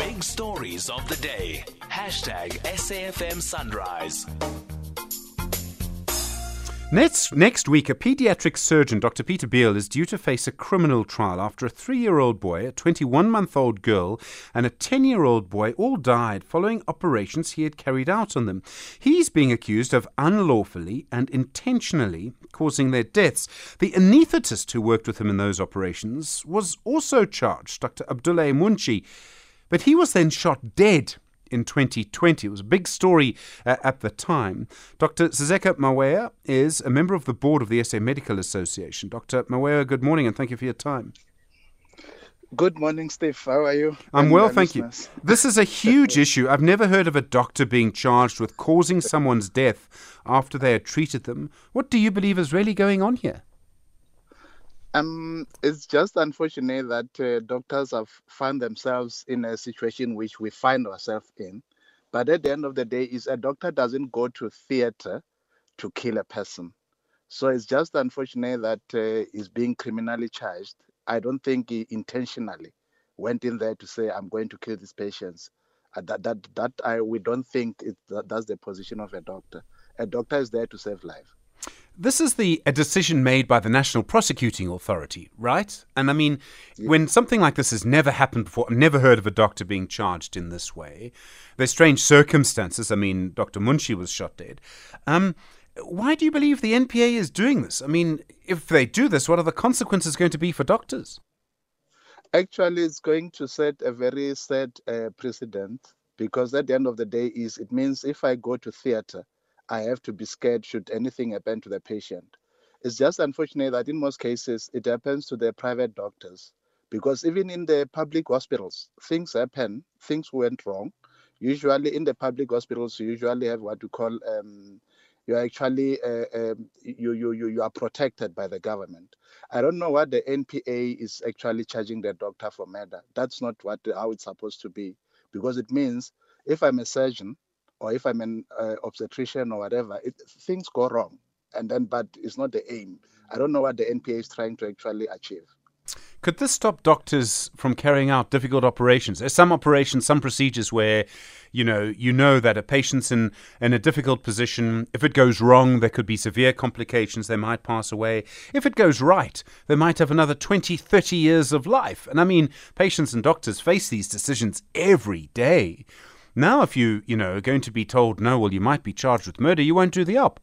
big stories of the day. Hashtag SAFM Sunrise. Next, next week, a paediatric surgeon, Dr. Peter Beale, is due to face a criminal trial after a three year old boy, a 21 month old girl, and a 10 year old boy all died following operations he had carried out on them. He's being accused of unlawfully and intentionally causing their deaths. The anaesthetist who worked with him in those operations was also charged, Dr. Abdullah Munshi, but he was then shot dead in 2020. It was a big story uh, at the time. Dr. Sizeka Maweya is a member of the board of the SA Medical Association. Dr. Maweya, good morning and thank you for your time. Good morning, Steve. How are you? I'm and well, thank listeners? you. This is a huge issue. I've never heard of a doctor being charged with causing someone's death after they had treated them. What do you believe is really going on here? Um, it's just unfortunate that uh, doctors have found themselves in a situation which we find ourselves in. But at the end of the day, is a doctor doesn't go to theater to kill a person. So it's just unfortunate that uh, he's being criminally charged. I don't think he intentionally went in there to say, "I'm going to kill these patients." Uh, that that that I we don't think it, that, that's the position of a doctor. A doctor is there to save life. This is the a decision made by the National Prosecuting Authority, right? And I mean, when something like this has never happened before, I've never heard of a doctor being charged in this way. There's strange circumstances. I mean, Dr. Munshi was shot dead. Um, why do you believe the NPA is doing this? I mean, if they do this, what are the consequences going to be for doctors? Actually, it's going to set a very sad uh, precedent because at the end of the day, is it means if I go to theater I have to be scared should anything happen to the patient. It's just unfortunate that in most cases it happens to the private doctors because even in the public hospitals, things happen, things went wrong. Usually in the public hospitals, you usually have what you call um, you actually uh, um, you, you you you are protected by the government. I don't know what the NPA is actually charging the doctor for murder. That's not what how it's supposed to be because it means if I'm a surgeon or if I'm an uh, obstetrician or whatever, it, things go wrong. And then, but it's not the aim. I don't know what the NPA is trying to actually achieve. Could this stop doctors from carrying out difficult operations? There's some operations, some procedures where, you know, you know that a patient's in, in a difficult position. If it goes wrong, there could be severe complications. They might pass away. If it goes right, they might have another 20, 30 years of life. And I mean, patients and doctors face these decisions every day. Now, if you, you know, are going to be told, no, well, you might be charged with murder, you won't do the op.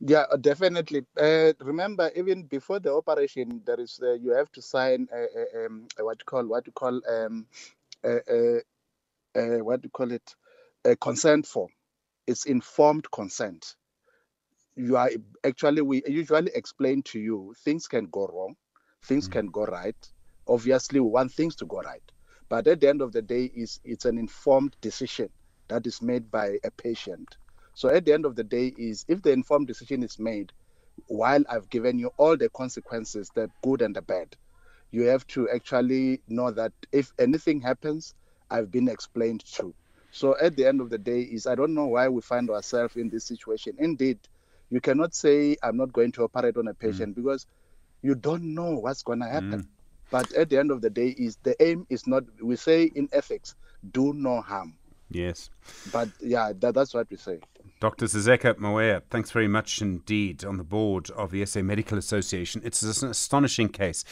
Yeah, uh, definitely. Uh, remember, even before the operation, there is uh, you have to sign a, um, what you call what you call um, a, what do you call it a consent form. It's informed consent. You are actually we usually explain to you things can go wrong, things mm-hmm. can go right. Obviously, we want things to go right. But at the end of the day, is it's an informed decision that is made by a patient. So at the end of the day, is if the informed decision is made, while I've given you all the consequences, the good and the bad, you have to actually know that if anything happens, I've been explained to. So at the end of the day, is I don't know why we find ourselves in this situation. Indeed, you cannot say I'm not going to operate on a patient mm. because you don't know what's going to happen. Mm. But at the end of the day, is the aim is not. We say in ethics, do no harm. Yes. But yeah, that, that's what we say. Dr. Sizeka Maweya, thanks very much indeed on the board of the SA Medical Association. It's an astonishing case.